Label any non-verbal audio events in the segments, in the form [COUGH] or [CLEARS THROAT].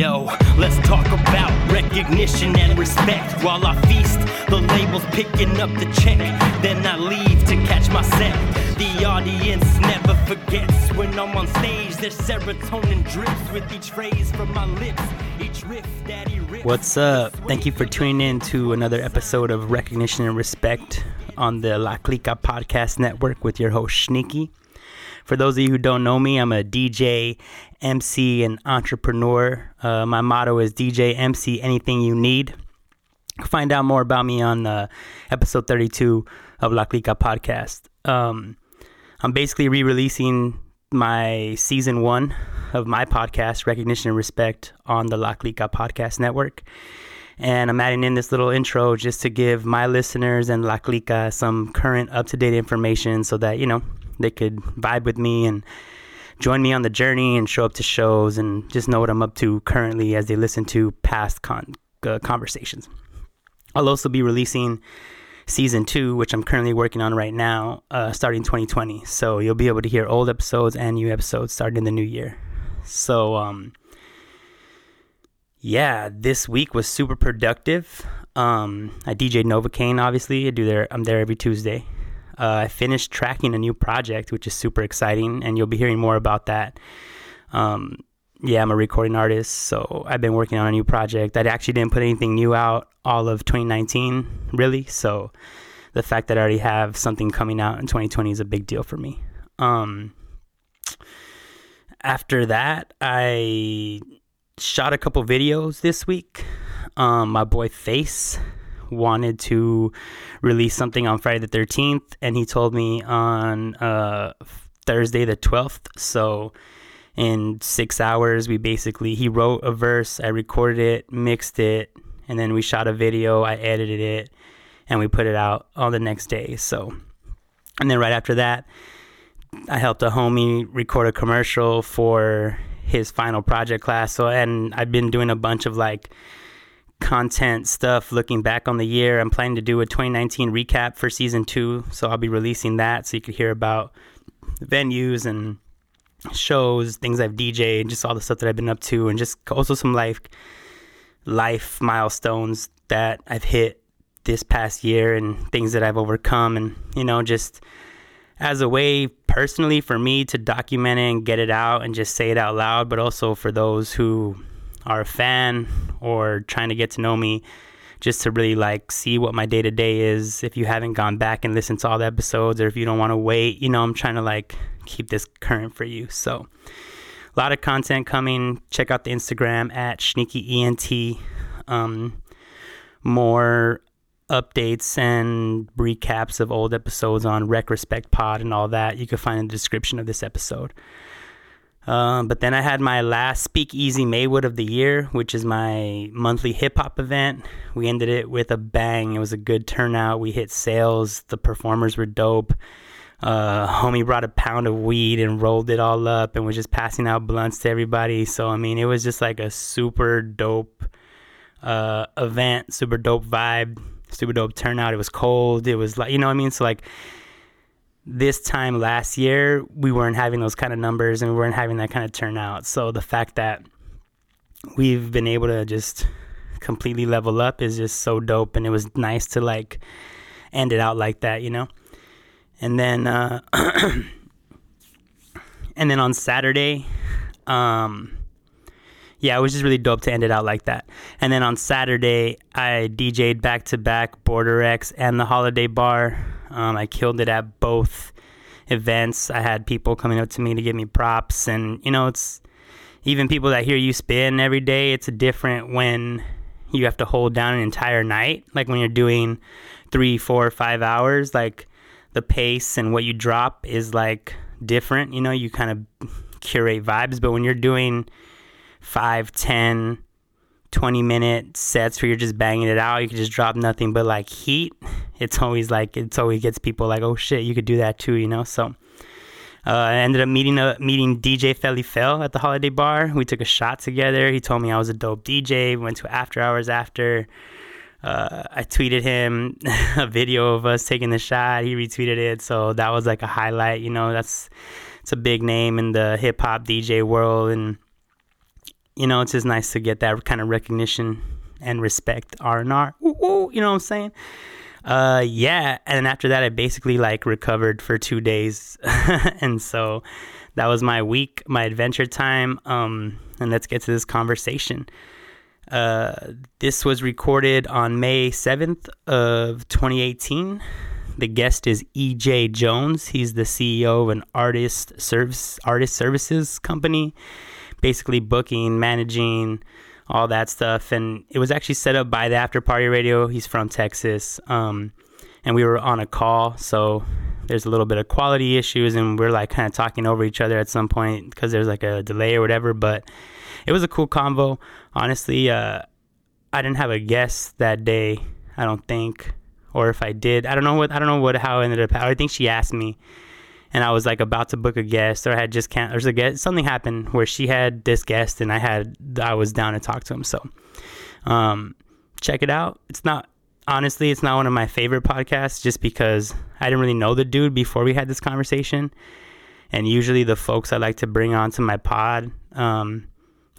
Yo, let's talk about recognition and respect while I feast. The label's picking up the check, then I leave to catch my set. The audience never forgets when I'm on stage. There's serotonin drips with each phrase from my lips. Each riff. What's up? Thank you for tuning in to another episode of Recognition and Respect on the La Clica Podcast Network with your host, Shneaky. For those of you who don't know me, I'm a DJ, MC, and entrepreneur. Uh, my motto is DJ, MC, anything you need. Find out more about me on uh, episode 32 of La Clica Podcast. Um, I'm basically re releasing my season one of my podcast, Recognition and Respect, on the La Clica Podcast Network. And I'm adding in this little intro just to give my listeners and La Clica some current up to date information so that, you know, they could vibe with me and join me on the journey and show up to shows and just know what I'm up to currently as they listen to past con- uh, conversations. I'll also be releasing season two, which I'm currently working on right now, uh, starting 2020. So you'll be able to hear old episodes and new episodes starting in the new year. So, um, yeah, this week was super productive. Um, I DJ Novocaine, obviously. I do there. I'm there every Tuesday. Uh, I finished tracking a new project, which is super exciting, and you'll be hearing more about that. Um, yeah, I'm a recording artist, so I've been working on a new project. I actually didn't put anything new out all of 2019, really. So the fact that I already have something coming out in 2020 is a big deal for me. Um, after that, I shot a couple videos this week. Um, my boy Face wanted to release something on Friday the 13th, and he told me on uh, Thursday the 12th. So in six hours, we basically, he wrote a verse, I recorded it, mixed it, and then we shot a video, I edited it, and we put it out on the next day. So, and then right after that, I helped a homie record a commercial for his final project class. So, and I've been doing a bunch of like content stuff looking back on the year. I'm planning to do a 2019 recap for season two. So, I'll be releasing that so you can hear about venues and shows, things I've DJed, just all the stuff that I've been up to, and just also some life life milestones that I've hit this past year and things that I've overcome, and you know, just as a way personally for me to document it and get it out and just say it out loud, but also for those who are a fan or trying to get to know me, just to really like see what my day to day is. If you haven't gone back and listened to all the episodes, or if you don't want to wait, you know, I'm trying to like keep this current for you. So, a lot of content coming. Check out the Instagram at ShneakyENT. Um, more updates and recaps of old episodes on Rec Respect Pod and all that you can find in the description of this episode. Um, but then I had my last Speakeasy Maywood of the year, which is my monthly hip hop event. We ended it with a bang. It was a good turnout. We hit sales. The performers were dope. Uh, homie brought a pound of weed and rolled it all up and was just passing out blunts to everybody. So, I mean, it was just like a super dope uh, event, super dope vibe, super dope turnout. It was cold. It was like, you know what I mean? So, like, this time last year, we weren't having those kind of numbers and we weren't having that kind of turnout. So, the fact that we've been able to just completely level up is just so dope. And it was nice to like end it out like that, you know? And then, uh, [CLEARS THROAT] and then on Saturday, um, yeah, it was just really dope to end it out like that. And then on Saturday, I DJ'd back to back Border X and the Holiday Bar. Um, I killed it at both events. I had people coming up to me to give me props, and you know, it's even people that hear you spin every day. It's different when you have to hold down an entire night, like when you're doing three, four, five hours. Like the pace and what you drop is like different. You know, you kind of curate vibes, but when you're doing five, ten, 20 minute sets where you're just banging it out, you can just drop nothing but like heat. It's always like, it's always gets people like, oh shit, you could do that too, you know? So, uh, I ended up meeting a, meeting DJ Fell at the Holiday Bar. We took a shot together. He told me I was a dope DJ. We went to after hours after. Uh, I tweeted him [LAUGHS] a video of us taking the shot. He retweeted it, so that was like a highlight. You know, that's it's a big name in the hip hop DJ world, and you know, it's just nice to get that kind of recognition and respect R and R. You know what I'm saying? Uh, yeah. And after that, I basically like recovered for two days, [LAUGHS] and so that was my week, my adventure time. Um, and let's get to this conversation. Uh, this was recorded on May 7th of 2018. The guest is EJ Jones. He's the CEO of an artist service artist services company, basically booking, managing, all that stuff. And it was actually set up by the After Party Radio. He's from Texas, um, and we were on a call, so there's a little bit of quality issues, and we're like kind of talking over each other at some point because there's like a delay or whatever. But it was a cool convo. Honestly, uh, I didn't have a guest that day. I don't think, or if I did, I don't know what I don't know what how it ended up. I think she asked me, and I was like about to book a guest, or I had just can't. There's a guest. Something happened where she had this guest, and I had I was down to talk to him. So, um, check it out. It's not honestly, it's not one of my favorite podcasts, just because I didn't really know the dude before we had this conversation, and usually the folks I like to bring onto my pod. Um,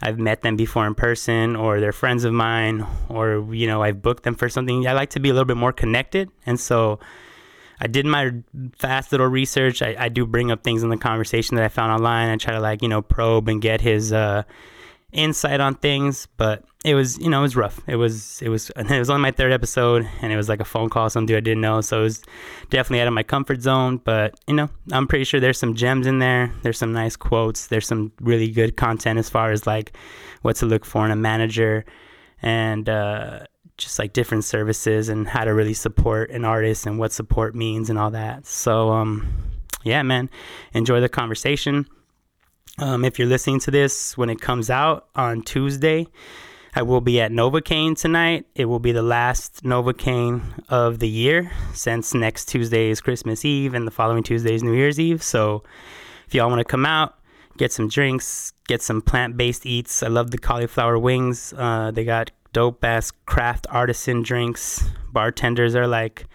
I've met them before in person or they're friends of mine or you know I've booked them for something. I like to be a little bit more connected and so I did my fast little research. I, I do bring up things in the conversation that I found online. I try to like, you know, probe and get his uh, insight on things, but it was you know it was rough. It was it was [LAUGHS] it was only my third episode, and it was like a phone call some dude I didn't know, so it was definitely out of my comfort zone. But you know I'm pretty sure there's some gems in there. There's some nice quotes. There's some really good content as far as like what to look for in a manager, and uh, just like different services and how to really support an artist and what support means and all that. So um yeah man, enjoy the conversation. Um, if you're listening to this when it comes out on Tuesday, I will be at Novocaine tonight. It will be the last Novocaine of the year since next Tuesday is Christmas Eve and the following Tuesday is New Year's Eve. So if y'all want to come out, get some drinks, get some plant based eats. I love the cauliflower wings. Uh, they got dope ass craft artisan drinks. Bartenders are like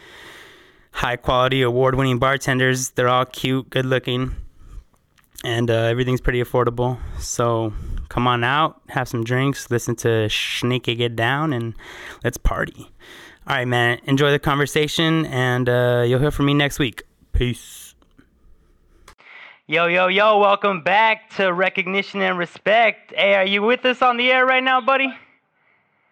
high quality, award winning bartenders. They're all cute, good looking and uh, everything's pretty affordable. So come on out, have some drinks, listen to Shneaky Get Down, and let's party. All right, man. Enjoy the conversation, and uh, you'll hear from me next week. Peace. Yo, yo, yo, welcome back to Recognition and Respect. Hey, are you with us on the air right now, buddy?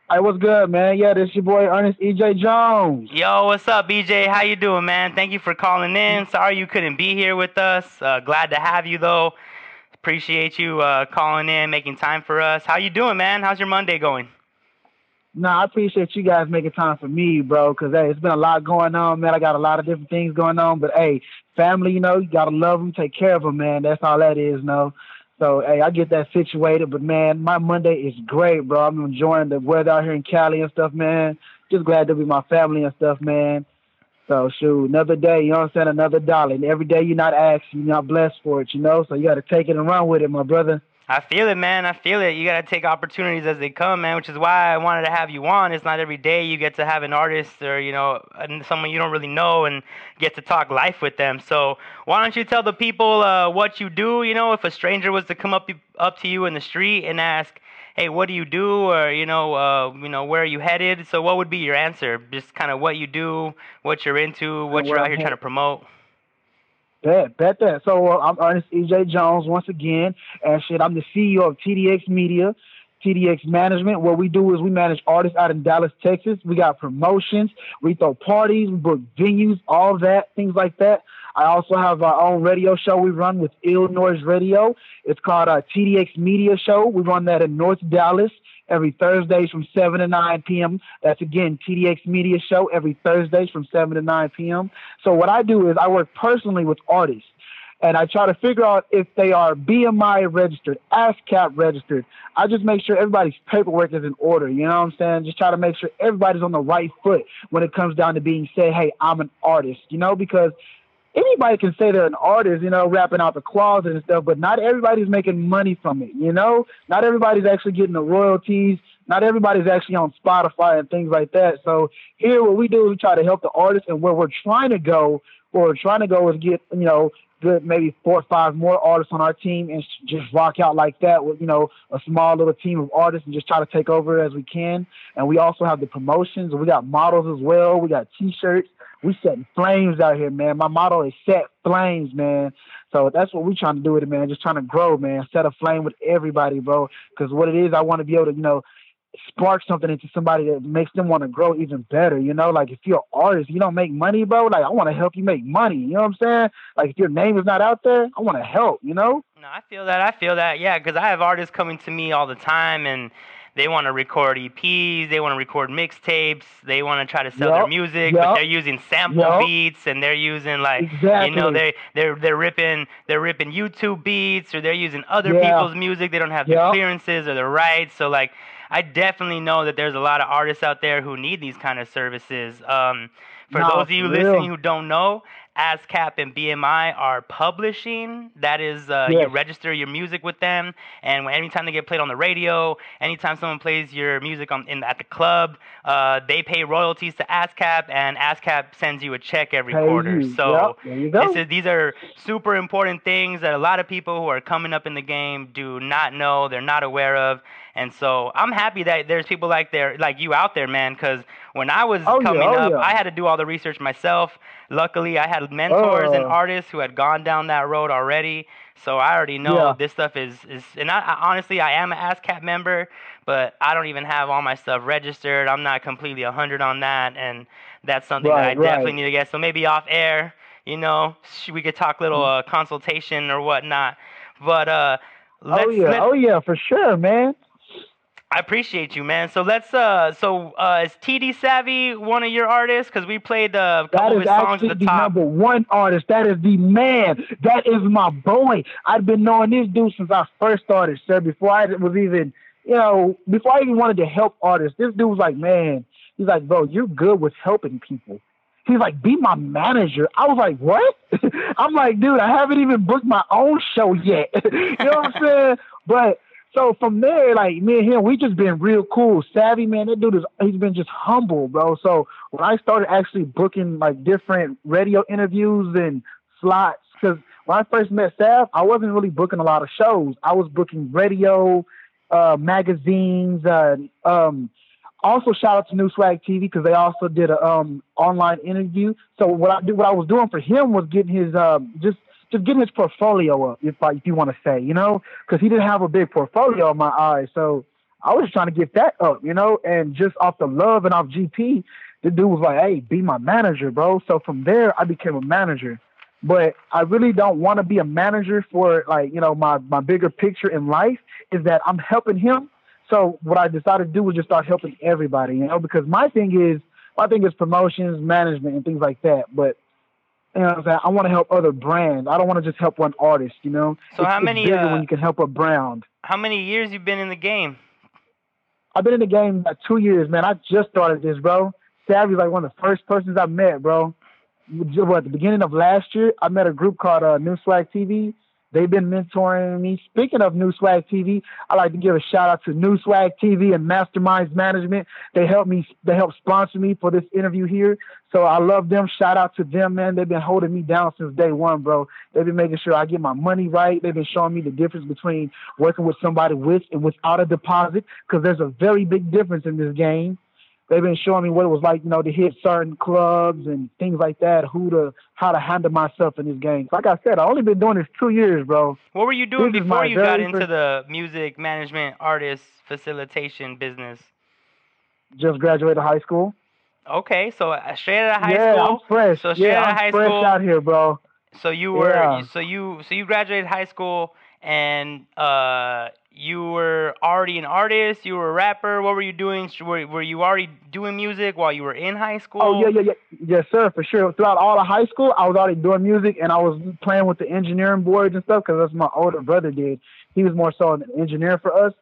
Hey, what's good, man? Yeah, this is your boy Ernest EJ Jones. Yo, what's up, EJ? How you doing, man? Thank you for calling in. Sorry you couldn't be here with us. Uh, glad to have you though. Appreciate you uh, calling in, making time for us. How you doing, man? How's your Monday going? Nah, I appreciate you guys making time for me, bro. Cause hey, it's been a lot going on, man. I got a lot of different things going on, but hey, family, you know, you gotta love them, take care of them, man. That's all that is, you know. So hey, I get that situated, but man, my Monday is great, bro. I'm enjoying the weather out here in Cali and stuff, man. Just glad to be with my family and stuff, man. So shoot, another day, you know what I'm saying? Another dollar. And every day you're not asked, you're not blessed for it, you know? So you gotta take it and run with it, my brother. I feel it, man. I feel it. You got to take opportunities as they come, man, which is why I wanted to have you on. It's not every day you get to have an artist or, you know, someone you don't really know and get to talk life with them. So why don't you tell the people uh, what you do? You know, if a stranger was to come up up to you in the street and ask, hey, what do you do? Or, you know, uh, you know, where are you headed? So what would be your answer? Just kind of what you do, what you're into, what you're out here trying to promote. Bet, bet that. So uh, I'm Ernest EJ Jones once again, and shit, I'm the CEO of TDX Media, TDX Management. What we do is we manage artists out in Dallas, Texas. We got promotions, we throw parties, we book venues, all that, things like that. I also have our own radio show we run with Illinois Radio. It's called uh, TDX Media Show. We run that in North Dallas every Thursdays from 7 to 9 p.m. That's again TDX Media Show every Thursdays from 7 to 9 p.m. So what I do is I work personally with artists and I try to figure out if they are BMI registered, ASCAP registered. I just make sure everybody's paperwork is in order. You know what I'm saying? Just try to make sure everybody's on the right foot when it comes down to being said, hey, I'm an artist, you know, because anybody can say they're an artist, you know, rapping out the closet and stuff, but not everybody's making money from it, you know? Not everybody's actually getting the royalties. Not everybody's actually on Spotify and things like that. So here what we do is we try to help the artists and where we're trying to go, where we're trying to go is get, you know, good maybe four or five more artists on our team and just rock out like that with you know a small little team of artists and just try to take over as we can. And we also have the promotions. We got models as well. We got T-shirts. We setting flames out here, man. My motto is set flames, man. So that's what we trying to do with it, man. Just trying to grow, man. Set a flame with everybody, bro. Because what it is, I want to be able to, you know, spark something into somebody that makes them want to grow even better. You know, like if you're an artist, you don't make money, bro. Like I want to help you make money. You know what I'm saying? Like if your name is not out there, I want to help. You know? No, I feel that. I feel that. Yeah, because I have artists coming to me all the time and. They want to record EPs, they want to record mixtapes, they want to try to sell Yep, their music, yep, but they're using sample yep. beats and they're using like Exactly. you know they they're they're ripping they're ripping YouTube beats or they're using other Yeah. people's music. They don't have the clearances or the rights. So like I definitely know that there's a lot of artists out there who need these kind of services. Um, for Nah, those of you real. listening who don't know, ASCAP and BMI are publishing. That is, uh, you register your music with them, and when, anytime they get played on the radio, anytime someone plays your music on, in at the club, uh, they pay royalties to ASCAP, and ASCAP sends you a check every Pay quarter. you. So Yep, there you go. this is, these are super important things that a lot of people who are coming up in the game do not know, they're not aware of. And so I'm happy that there's people like there, like you out there, man. Because when I was Oh, yeah, coming oh, up, yeah. I had to do all the research myself. Luckily, I had mentors and Oh. artists who had gone down that road already. So I already know Yeah. this stuff is is. And I, I honestly, I am an ASCAP member, but I don't even have all my stuff registered. I'm not completely 100 on that, and that's something that I Right, right. definitely need to get. So maybe off air, you know, we could talk little Mm-hmm. uh, consultation or whatnot. But uh, let's, oh yeah, let- oh yeah, for sure, man. I appreciate you, man. So let's uh, so uh, is TD Savvy one of your artists? Because we played uh, a That couple of his songs at the the top. number one artist. That is the man. That is my boy. I've been knowing this dude since I first started, sir. Before I was even, you know, before I even wanted to help artists, this dude was like, man, he's like, bro, you're good with helping people. He's like, be my manager. I was like, what? [LAUGHS] I'm like, dude, I haven't even booked my own show yet. [LAUGHS] you know what I'm saying? But so from there, like me and him, we just been real cool. Savvy man, that dude is he's been just humble, bro. So when I started actually booking like different radio interviews and slots, because when I first met Sav, I wasn't really booking a lot of shows. I was booking radio, uh, magazines, uh, um, also shout out to New Swag TV because they also did a um online interview. So what I do, what I was doing for him was getting his um just just getting his portfolio up, if I, if you want to say, you know, because he didn't have a big portfolio in my eyes. So I was trying to get that up, you know, and just off the love and off GP, the dude was like, "Hey, be my manager, bro." So from there, I became a manager. But I really don't want to be a manager for like you know my my bigger picture in life is that I'm helping him so what I decided to do was just start helping everybody, you know, because my thing is my thing is promotions, management, and things like that. But you know, saying I want to help other brands. I don't want to just help one artist, you know. So It's- how it's many, bigger uh, when you can help a brand? How many years you been in the game? I've been in the game about two years, man. I just started this, bro. Savvy's like one of the first persons I met, bro. What, at the beginning of last year, I met a group called uh, New Swag TV. They've been mentoring me. Speaking of New Swag TV, I like to give a shout out to New Swag TV and Masterminds Management. They helped me. They helped sponsor me for this interview here. So I love them. Shout out to them, man. They've been holding me down since day one, bro. They've been making sure I get my money right. They've been showing me the difference between working with somebody with and without a deposit, because there's a very big difference in this game they've been showing me what it was like, you know, to hit certain clubs and things like that, who to how to handle myself in this game. Like I said, I only been doing this two years, bro. What were you doing This before you got into the music management artist facilitation business? Just graduated high school. Okay, so uh, straight out of high yeah, school. I'm fresh. So straight yeah, out of I'm high fresh school. out here, bro. So you were Yeah. so you so you graduated high school and uh you were already an artist, you were a rapper. What were you doing? Were, were you already doing music while you were in high school? Oh yeah, yeah, yeah, yes, sir, for sure. Throughout all of high school, I was already doing music, and I was playing with the engineering boards and stuff because that's my older brother did. He was more so an engineer for us.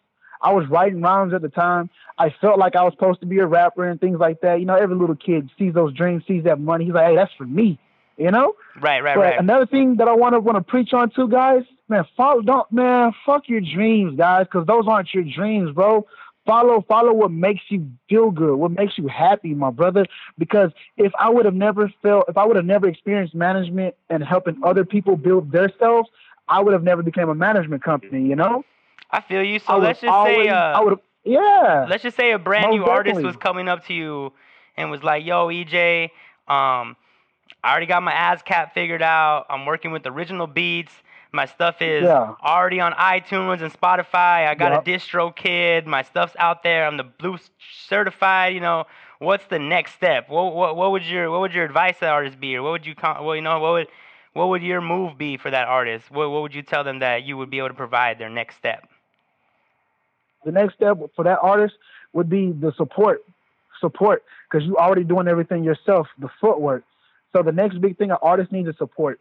I was writing rhymes at the time. I felt like I was supposed to be a rapper and things like that. You know, every little kid sees those dreams, sees that money. He's like, hey, that's for me. You know. Right, right, But right. another thing that I want to want to preach on too, guys, man, follow, don't man, fuck your dreams, guys, because those aren't your dreams, bro. follow follow what makes you feel good, what makes you happy, my brother. Because if I would have never felt, if I would have never experienced management and helping other people build themselves, I would have never became a management company. You know. I feel you. So let's just always, say, uh, I would. Yeah. Let's just say a brand new definitely. artist was coming up to you and was like, "Yo, EJ, um, I already got my ASCAP figured out. I'm working with original beats." My stuff is yeah. already on iTunes and Spotify. I got yep. a DistroKid. My stuff's out there. I'm the blue certified. You know, what's the next step? What what, what would your what would your advice to that artist be, or what would you well you know what would what would your move be for that artist? What what would you tell them that you would be able to provide their next step? The next step for that artist would be the support, support, because you're already doing everything yourself, the footwork. So the next big thing an artist needs is support.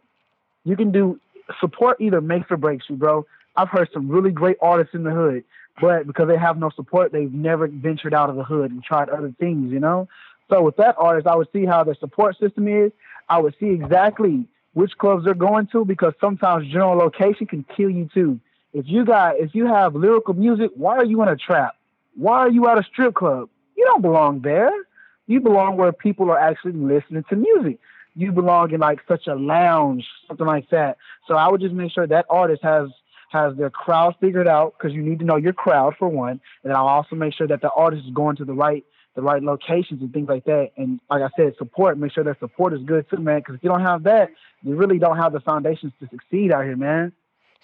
You can do support either makes or breaks you, bro. I've heard some really great artists in the hood, but because they have no support, they've never ventured out of the hood and tried other things, you know? So with that artist, I would see how their support system is. I would see exactly which clubs they're going to because sometimes general location can kill you too. If you got if you have lyrical music, why are you in a trap? Why are you at a strip club? You don't belong there. You belong where people are actually listening to music you belong in like such a lounge, something like that. So I would just make sure that artist has has their crowd figured out because you need to know your crowd for one, and I'll also make sure that the artist is going to the right the right locations and things like that. And like I said, support. Make sure that support is good too, man. Because if you don't have that, you really don't have the foundations to succeed out here, man.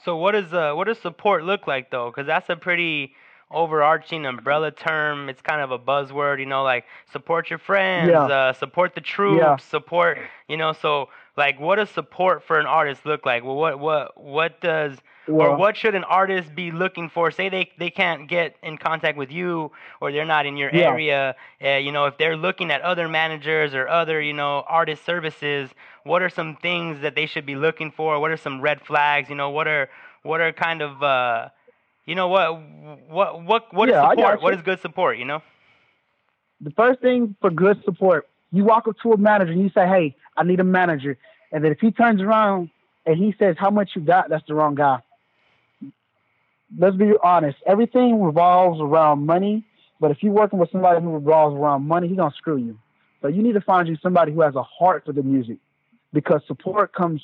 So what does uh what does support look like though? Because that's a pretty overarching umbrella term. It's kind of a buzzword, you know, like support your friends, yeah. uh, support the troops, yeah. support, you know. So, like, what does support for an artist look like? Well, what what what does or what should an artist be looking for? Say they they can't get in contact with you, or they're not in your yeah. area. Uh, you know, if they're looking at other managers or other you know artist services, what are some things that they should be looking for? What are some red flags? You know, what are what are kind of uh, you know what what what what yeah, is support? What is good support? You know. The first thing for good support, you walk up to a manager and you say, "Hey, I need a manager," and then if he turns around and he says, "How much you got?" That's the wrong guy. Let's be honest. Everything revolves around money, but if you're working with somebody who revolves around money, he's gonna screw you. So you need to find you somebody who has a heart for the music, because support comes.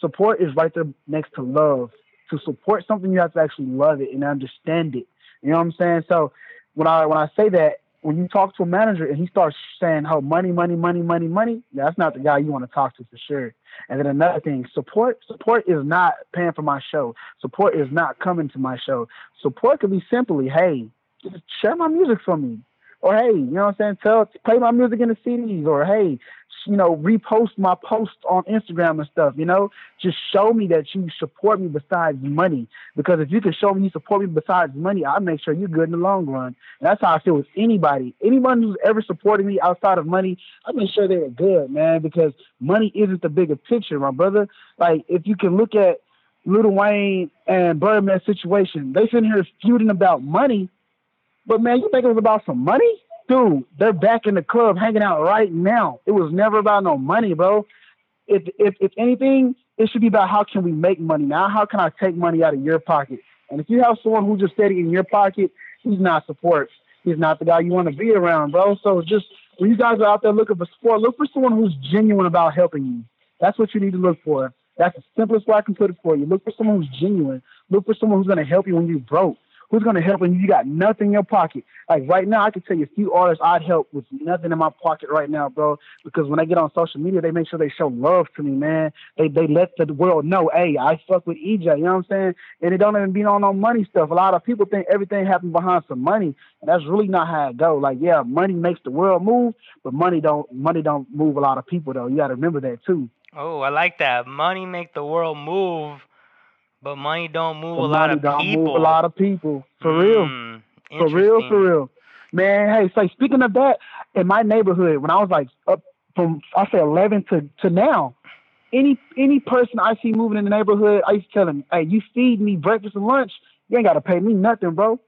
Support is right there next to love to support something, you have to actually love it and understand it. You know what I'm saying? So when I when I say that, when you talk to a manager and he starts saying, "Oh, money, money, money, money, money," that's not the guy you want to talk to for sure. And then another thing, support support is not paying for my show. Support is not coming to my show. Support could be simply, "Hey, share my music for me." Or hey, you know what I'm saying? Tell play my music in the CDs, or hey, you know, repost my posts on Instagram and stuff, you know? Just show me that you support me besides money. Because if you can show me you support me besides money, I'll make sure you're good in the long run. And that's how I feel with anybody. Anyone who's ever supported me outside of money, I make sure they're good, man, because money isn't the bigger picture, my brother. Like, if you can look at Lil Wayne and Birdman's situation, they sitting here feuding about money, but man, you think it was about some money? Dude, they're back in the club hanging out right now. It was never about no money, bro. If if if anything, it should be about how can we make money now? How can I take money out of your pocket? And if you have someone who's just steady in your pocket, he's not support. He's not the guy you want to be around, bro. So just when you guys are out there looking for support, look for someone who's genuine about helping you. That's what you need to look for. That's the simplest way I can put it for you. Look for someone who's genuine. Look for someone who's going to help you when you're broke. Who's gonna help when you got nothing in your pocket? Like right now, I can tell you a few artists I'd help with nothing in my pocket right now, bro. Because when I get on social media, they make sure they show love to me, man. They they let the world know, hey, I fuck with EJ. You know what I'm saying? And it don't even be on no money stuff. A lot of people think everything happens behind some money, and that's really not how it go. Like, yeah, money makes the world move, but money don't money don't move a lot of people though. You got to remember that too. Oh, I like that. Money make the world move but money don't move a lot of don't people. Move a lot of people. For real. Mm, for real, for real. Man, hey, say speaking of that, in my neighborhood, when I was like up from I say eleven to, to now, any any person I see moving in the neighborhood, I used to tell them, Hey, you feed me breakfast and lunch, you ain't gotta pay me nothing, bro.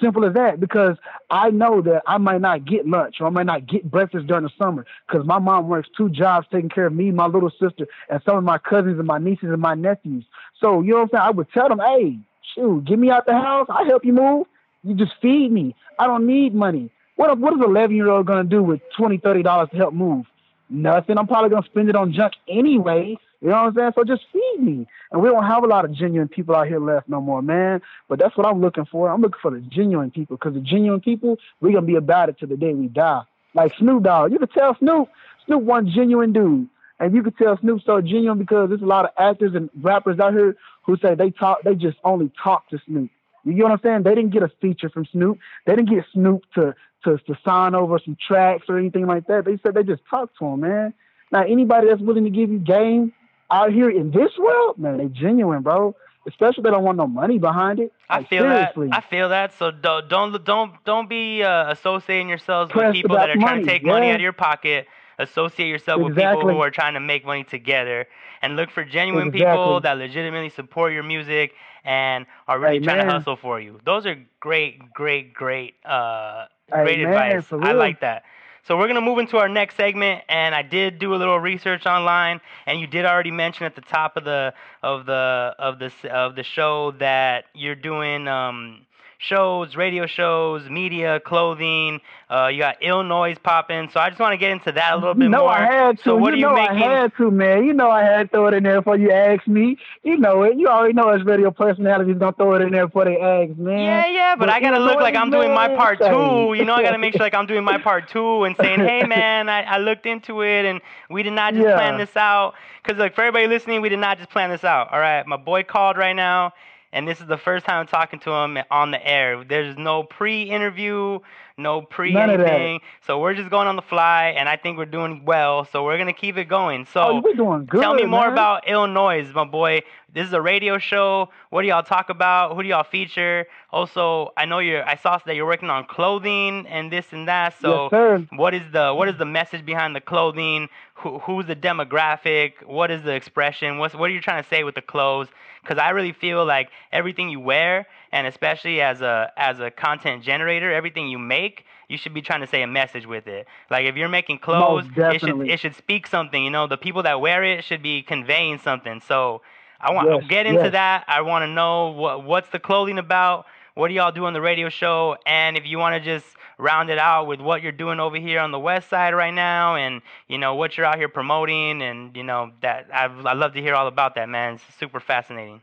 Simple as that, because I know that I might not get lunch or I might not get breakfast during the summer because my mom works two jobs taking care of me, my little sister, and some of my cousins and my nieces and my nephews. So, you know what I'm saying? I would tell them, hey, shoot, get me out the house. I help you move. You just feed me. I don't need money. What what is an 11 year old gonna do with 20 30 dollars to help move? Nothing. I'm probably gonna spend it on junk anyway. You know what I'm saying? So just feed me. And we don't have a lot of genuine people out here left no more, man. But that's what I'm looking for. I'm looking for the genuine people because the genuine people, we're gonna be about it till the day we die. Like Snoop Dogg, you can tell Snoop, Snoop one genuine dude. And you can tell Snoop's so genuine because there's a lot of actors and rappers out here who say they talk, they just only talk to Snoop. You know what I'm saying? They didn't get a feature from Snoop. They didn't get Snoop to to to sign over some tracks or anything like that. They said they just talked to him, man. Now anybody that's willing to give you game out here in this world, man, they genuine, bro. Especially they don't want no money behind it. I feel seriously. that. I feel that. So don't don't don't don't be uh, associating yourselves with people that are trying to money, take money out of your pocket. Associate yourself with people who are trying to make money together, and look for genuine Exactly. people that legitimately support your music and are really Hey, trying to hustle for you. Those are great, great, great, uh, great man, advice. I like that. So we're gonna move into our next segment, and I did do a little research online, and you did already mention at the top of the of the of the of the show that you're doing um, shows, radio shows, media, clothing. Uh, you got ill noise popping. So I just want to get into that a little bit more. I had to. So what you are you know making? I had to, man. You know I had to throw it in there before you asked me. You know it. You already know us radio personalities gonna throw it in there before they ask, man. Yeah, yeah, but, But I gotta look like I'm doing my part too. You know, I gotta make sure like I'm doing my part too and saying, hey [LAUGHS] man, I, I looked into it and we did not just Yeah. plan this out. Cause like for everybody listening, we did not just plan this out. All right, my boy called right now, and this is the first time I'm talking to him on the air. There's no pre-interview, no pre None anything. So we're just going on the fly, and I think we're doing well. So we're gonna keep it going. So. Oh, we're doing good. Tell me more man. about Illinois, my boy. This is a radio show. What do y'all talk about? Who do y'all feature? Also, I know you're. I saw that you're working on clothing and this and that. So, Yes, what is the what is the message behind the clothing? Who, who's the demographic? What is the expression? What's what are you trying to say with the clothes? Because I really feel like everything you wear, and especially as a as a content generator, everything you make, you should be trying to say a message with it. Like if you're making clothes, it should it should speak something. You know, the people that wear it should be conveying something. So I want Yes, to get into yes. that. I want to know what what's the clothing about. What do y'all do on the radio show? And if you want to just round it out with what you're doing over here on the west side right now, and you know what you're out here promoting, and you know that I I love to hear all about that, man. It's super fascinating.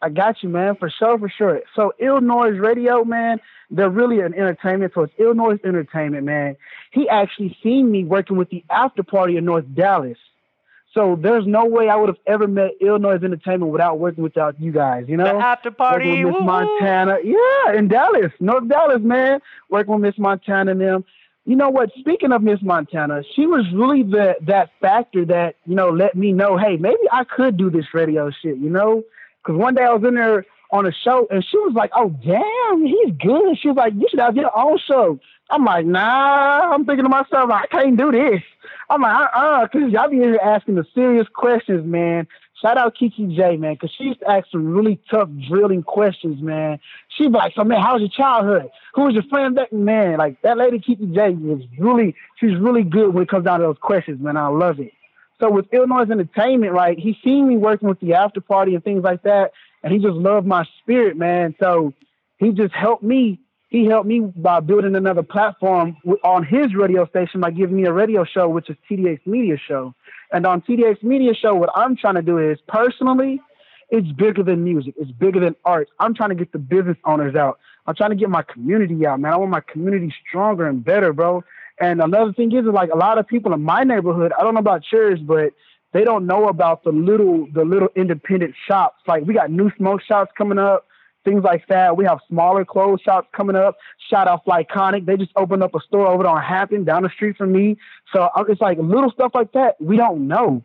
I got you, man, for sure, for sure. So Illinois Radio, man, they're really an entertainment. So it's Illinois Entertainment, man. He actually seen me working with the after party in North Dallas. So there's no way I would have ever met Illinois Entertainment without working without you guys, you know? the after party, with Miss. Montana. Yeah, in Dallas, North Dallas, man. Working with Miss Montana and them. You know what? Speaking of Miss Montana, she was really the that factor that, you know, let me know, hey, maybe I could do this radio shit, you know? Because one day I was in there on a show and she was like, oh, damn, he's good. She was like, you should have your own show. I'm like, nah, I'm thinking to myself, I can't do this. I'm like, uh-uh, because y'all be in here asking the serious questions, man. Shout out Kiki J, man, because she used to ask some really tough drilling questions, man. She'd be like, so, man, how was your childhood? Who was your friend back? Man, like, that lady Kiki J is really, she's really good when it comes down to those questions, man. I love it. So with Illinois Entertainment, right, he seen me working with the after party and things like that, and he just loved my spirit, man. So he just helped me. He helped me by building another platform on his radio station by giving me a radio show, which is TDX Media Show. And on TDX Media Show, what I'm trying to do is personally, it's bigger than music. It's bigger than art. I'm trying to get the business owners out. I'm trying to get my community out, man. I want my community stronger and better, bro. And another thing is, like a lot of people in my neighborhood, I don't know about yours, but they don't know about the little the little independent shops. Like we got new smoke shops coming up, things like that. We have smaller clothes shops coming up. Shout out Flyconic. They just opened up a store over on Hampton down the street from me. So it's like little stuff like that. We don't know.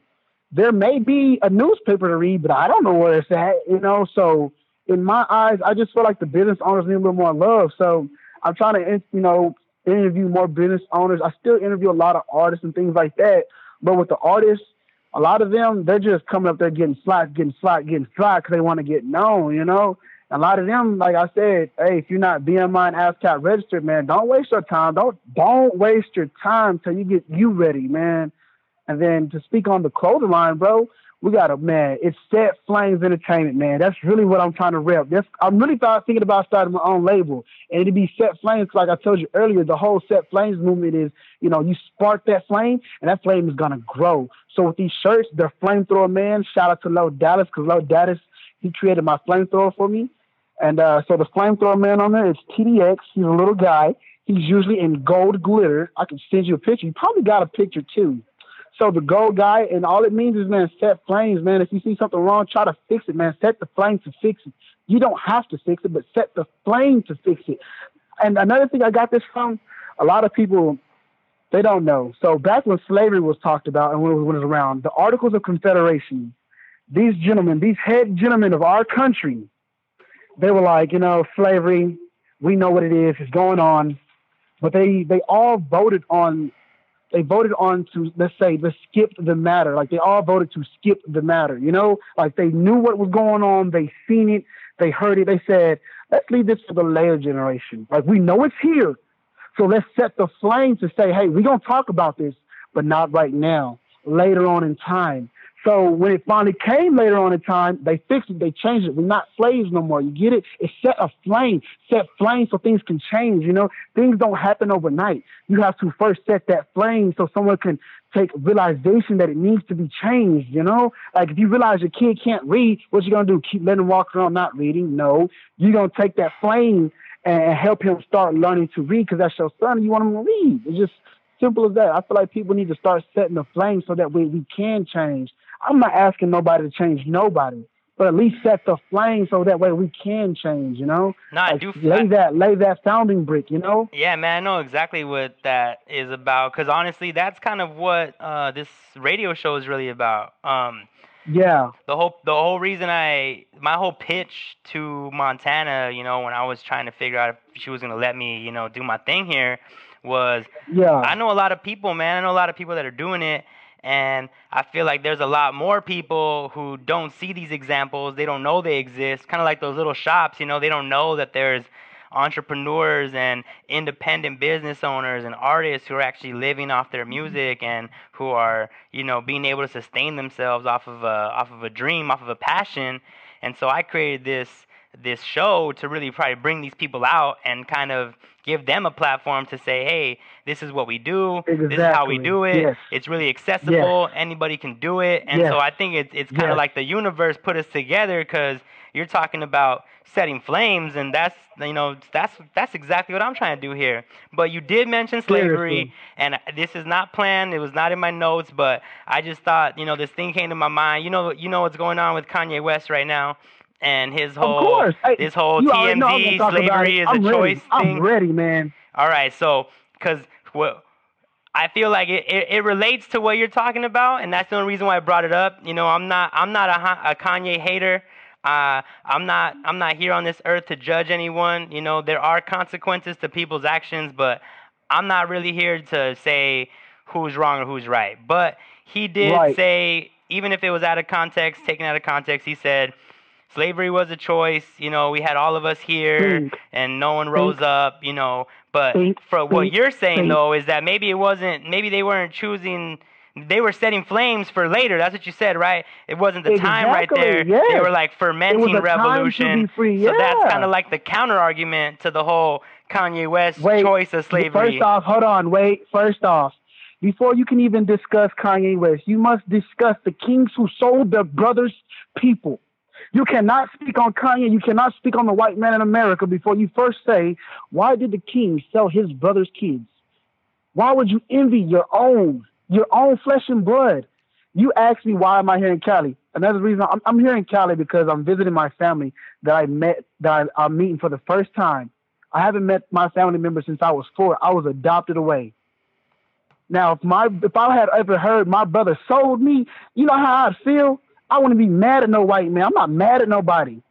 There may be a newspaper to read, but I don't know where it's at, you know. So in my eyes, I just feel like the business owners need a little more love. So I'm trying to, you know, interview more business owners. I still interview a lot of artists and things like that. But with the artists, a lot of them, they're just coming up there getting slack, getting slack, getting slack because they want to get known, you know? A lot of them, like I said, hey, if you're not BMI and ASCAP registered, man, don't waste your time. Don't don't waste your time till you get you ready, man. And then to speak on the clothing line, bro, we got a man. It's Set Flames Entertainment, man. That's really what I'm trying to rep. That's I'm really thought thinking about starting my own label, and it'd be Set Flames. Like I told you earlier, the whole Set Flames movement is, you know, you spark that flame, and that flame is gonna grow. So with these shirts, the Flamethrower Man. Shout out to Low Dallas, cause Low Dallas he created my flamethrower for me, and uh, so the Flamethrower Man on there is TDX. He's a little guy. He's usually in gold glitter. I can send you a picture. You probably got a picture too. So the gold guy, and all it means is, man, set flames, man. If you see something wrong, try to fix it, man. Set the flame to fix it. You don't have to fix it, but set the flame to fix it. And another thing I got this from, a lot of people, they don't know. So back when slavery was talked about and when it was around, the Articles of Confederation, these gentlemen, these head gentlemen of our country, they were like, you know, slavery, we know what it is, it's going on. But they, they all voted on they voted on to let's say let's skip the matter. Like they all voted to skip the matter. You know, like they knew what was going on, they seen it, they heard it. They said, let's leave this for the later generation. Like we know it's here, so let's set the flame to say, hey, we're gonna talk about this, but not right now. Later on in time. So when it finally came later on in time, they fixed it, they changed it. We're not slaves no more. You get it? It set a flame, set flame so things can change. You know, things don't happen overnight. You have to first set that flame so someone can take realization that it needs to be changed. You know, like if you realize your kid can't read, what you gonna do? Keep letting him walk around not reading? No, you're gonna take that flame and help him start learning to read because that's your son. You want him to read. It's just simple as that. I feel like people need to start setting the flame so that way we can change I'm not asking nobody to change nobody, but at least set the flame so that way we can change. You know, no, I do. Lay I, that, lay that founding brick. You know. Yeah, man, I know exactly what that is about. Because honestly, that's kind of what uh, this radio show is really about. Um, yeah. The whole the whole reason I my whole pitch to Montana, you know, when I was trying to figure out if she was gonna let me, you know, do my thing here, was yeah. I know a lot of people, man. I know a lot of people that are doing it, and I feel like there's a lot more people who don't see these examples. They don't know they exist. Kind of like those little shops, you know, they don't know that there's entrepreneurs and independent business owners and artists who are actually living off their mm-hmm. music and who are, you know, being able to sustain themselves off of a off of a dream, off of a passion. And so I created this this show to really probably bring these people out and kind of give them a platform to say, hey, this is what we do. Exactly. This is how we do it. Yes. It's really accessible. Yes. Anybody can do it. And yes. so I think it's it's kind of like the universe put us together because you're talking about setting flames, and that's you know that's that's exactly what I'm trying to do here. But you did mention slavery, Seriously. and this is not planned. It was not in my notes, but I just thought you know this thing came to my mind. You know you know what's going on with Kanye West right now and his whole of course. This whole you already know I'm TMZ gonna talk about slavery is I'm a ready. choice I'm thing. ready, man. All right, so because well, I feel like it, it, it relates to what you're talking about, and that's the only reason why I brought it up. You know, I'm not I'm not a, a Kanye hater. Uh, I'm not I'm not here on this earth to judge anyone. You know, there are consequences to people's actions, but I'm not really here to say who's wrong or who's right. But he did Right. say, even if it was out of context, taken out of context, he said slavery was a choice. You know, we had all of us here, Think. and no one rose up. You know, but Think, for what you're saying though is that maybe it wasn't. Maybe they weren't choosing. They were setting flames for later. That's what you said, right? It wasn't the time right there. yes. They were like fermenting a time to revolution. free, So that's kind of like the counter argument to the whole Kanye West Wait, choice of slavery. First off, hold on, wait. First off, before you can even discuss Kanye West, you must discuss the kings who sold their brothers' people. You cannot speak on Kanye. You cannot speak on the white man in America before you first say, why did the king sell his brother's kids? Why would you envy your own, your own flesh and blood? You asked me why am I here in Cali? Another reason I'm, I'm here in Cali because I'm visiting my family that I met that I, I'm meeting for the first time. I haven't met my family members since I was four. I was adopted away. Now, if my if I had ever heard my brother sold me, you know how I'd feel. I want to be mad at no white man. I'm not mad at nobody.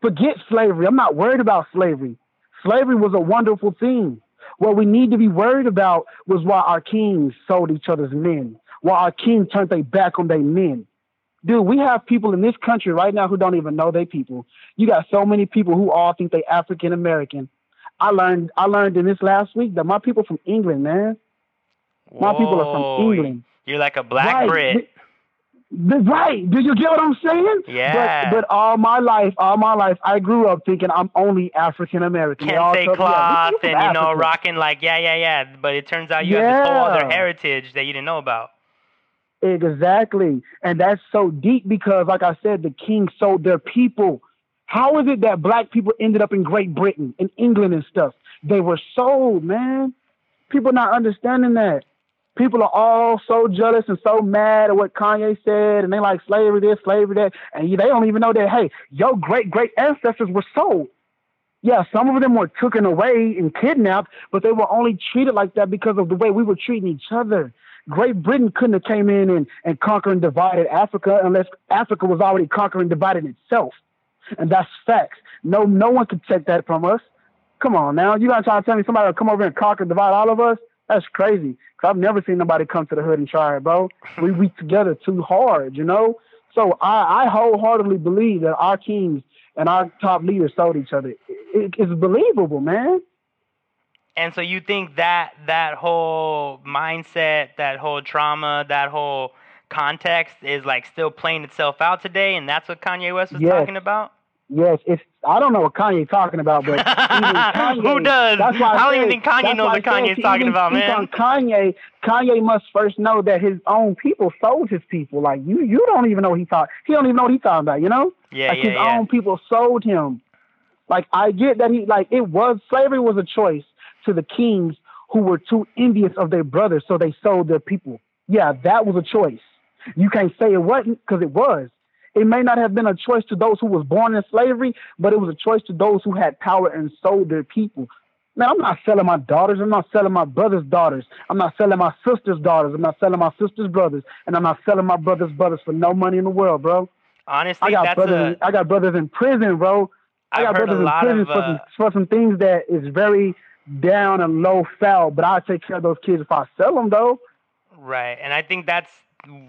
Forget slavery. I'm not worried about slavery. Slavery was a wonderful thing. What we need to be worried about was why our kings sold each other's men, why our kings turned their back on their men. Dude, we have people in this country right now who don't even know they people. You got so many people who all think they African American. I learned I learned in this last week that my people from England, man. My people are from England. You're like a black Right. Brit. Right. Do you get what I'm saying? Yeah. But, but all my life, all my life, I grew up thinking I'm only African American. Kente cloth and, you know, rocking like, yeah, yeah, yeah. But it turns out you yeah. have this whole other heritage that you didn't know about. Exactly. And that's so deep because, like I said, the king sold their people. How is it that black people ended up in Great Britain, in England and stuff? They were sold, man. People not understanding that people are all so jealous and so mad at what Kanye said, and they like slavery this, slavery that, and they don't even know that hey, your great great ancestors were sold. Yeah, some of them were taken away and kidnapped, but they were only treated like that because of the way we were treating each other. Great Britain couldn't have came in and, and conquered and divided Africa unless Africa was already conquering and dividing itself. And that's facts. No, no one could take that from us. Come on now. You gotta try to tell me somebody will come over and conquer and divide all of us? That's crazy. Cause I've never seen nobody come to the hood and try it, bro. We we together too hard, you know. So I, I wholeheartedly believe that our teams and our top leaders sold each other. It, it's believable, man. And so you think that that whole mindset, that whole trauma, that whole context is like still playing itself out today, and that's what Kanye West was yes. talking about? Yes, it's. I don't know what Kanye's talking about, but [LAUGHS] Kanye, who does? That's why I, don't said, even think Kanye knows what Kanye's talking about, man. Kanye, Kanye must first know that his own people sold his people. Like you, you don't even know what he thought. He don't even know what he's talking about. You know? Yeah, like yeah, his yeah. own people sold him. Like I get that he like it was slavery was a choice to the kings who were too envious of their brothers, so they sold their people. Yeah, that was a choice. You can't say it wasn't because it was. It may not have been a choice to those who was born in slavery, but it was a choice to those who had power and sold their people. Man, I'm not selling my daughters. I'm not selling my brother's daughters. I'm not selling my sister's daughters. I'm not selling my sister's brothers. And I'm not selling my brother's brothers for no money in the world, bro. Honestly, I got brothers. a, in, I got brothers in prison, bro. I got brothers in prison of, for, some, uh, for some things that is very down and low foul. But I'll take care of those kids if I sell them, though. right, and I think that's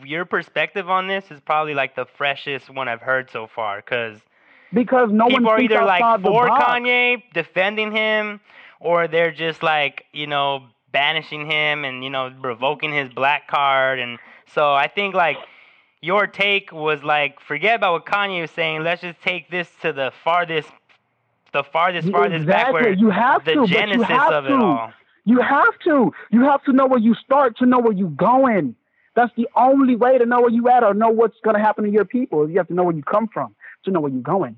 your perspective on this is probably like the freshest one I've heard so far, because Because no people one are either like for. Kanye, defending him, or they're just like you know banishing him and you know revoking his black card, and so I think like your take was like forget about what Kanye was saying. Let's just take this to the farthest, the farthest, farthest back Exactly. where You have the to, genesis have of it to. all. You have to. You have to know where you start to know where you're going. That's the only way to know where you at or know what's going to happen to your people. You have to know where you come from to know where you're going.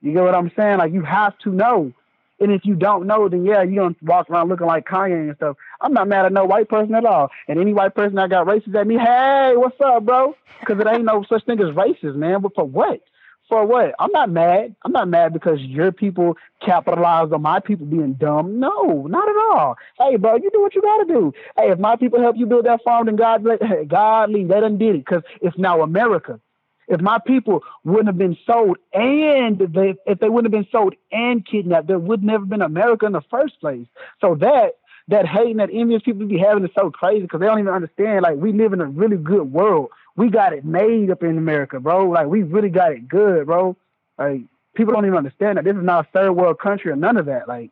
You get what I'm saying? Like you have to know. And if you don't know, then yeah, you're gonna walk around looking like Kanye and stuff. I'm not mad at no white person at all. And any white person that got racist at me, hey, what's up, bro? Because it ain't no such thing as racist, man. But for what? For what? I'm not mad. I'm not mad because your people capitalized on my people being dumb. No, not at all. Hey, bro, you do what you gotta do. Hey, if my people help you build that farm, then God, let- hey, God, leave. They done did it because it's now America. If my people wouldn't have been sold and they, if they wouldn't have been sold and kidnapped, there would never been America in the first place. So that that hate and that envious people be having is so crazy because they don't even understand. Like we live in a really good world. We got it made up in America, bro. Like we really got it good, bro. Like people don't even understand that this is not a third world country or none of that. Like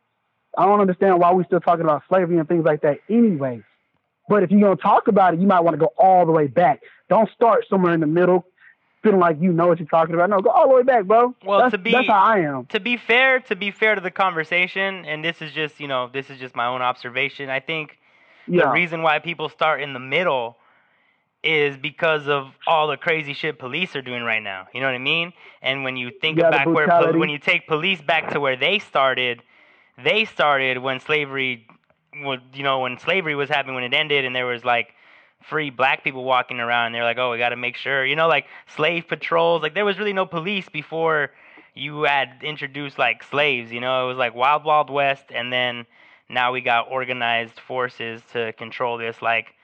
I don't understand why we still talking about slavery and things like that anyway. But if you're gonna talk about it, you might want to go all the way back. Don't start somewhere in the middle, feeling like you know what you're talking about. No, go all the way back, bro. Well, that's, to be- that's how I am. to be fair, to be fair to the conversation, and this is just you know this is just my own observation. I think the reason why people start in the middle is because of all the crazy shit police are doing right now. You know what I mean? And when you think Yeah, back where when you take police back to where they started, they started when slavery, was, you know, when slavery was happening when it ended, and there was like free black people walking around. And they're like, oh, we got to make sure, you know, like slave patrols. Like there was really no police before you had introduced like slaves. You know, it was like wild, wild west, and then now we got organized forces to control this like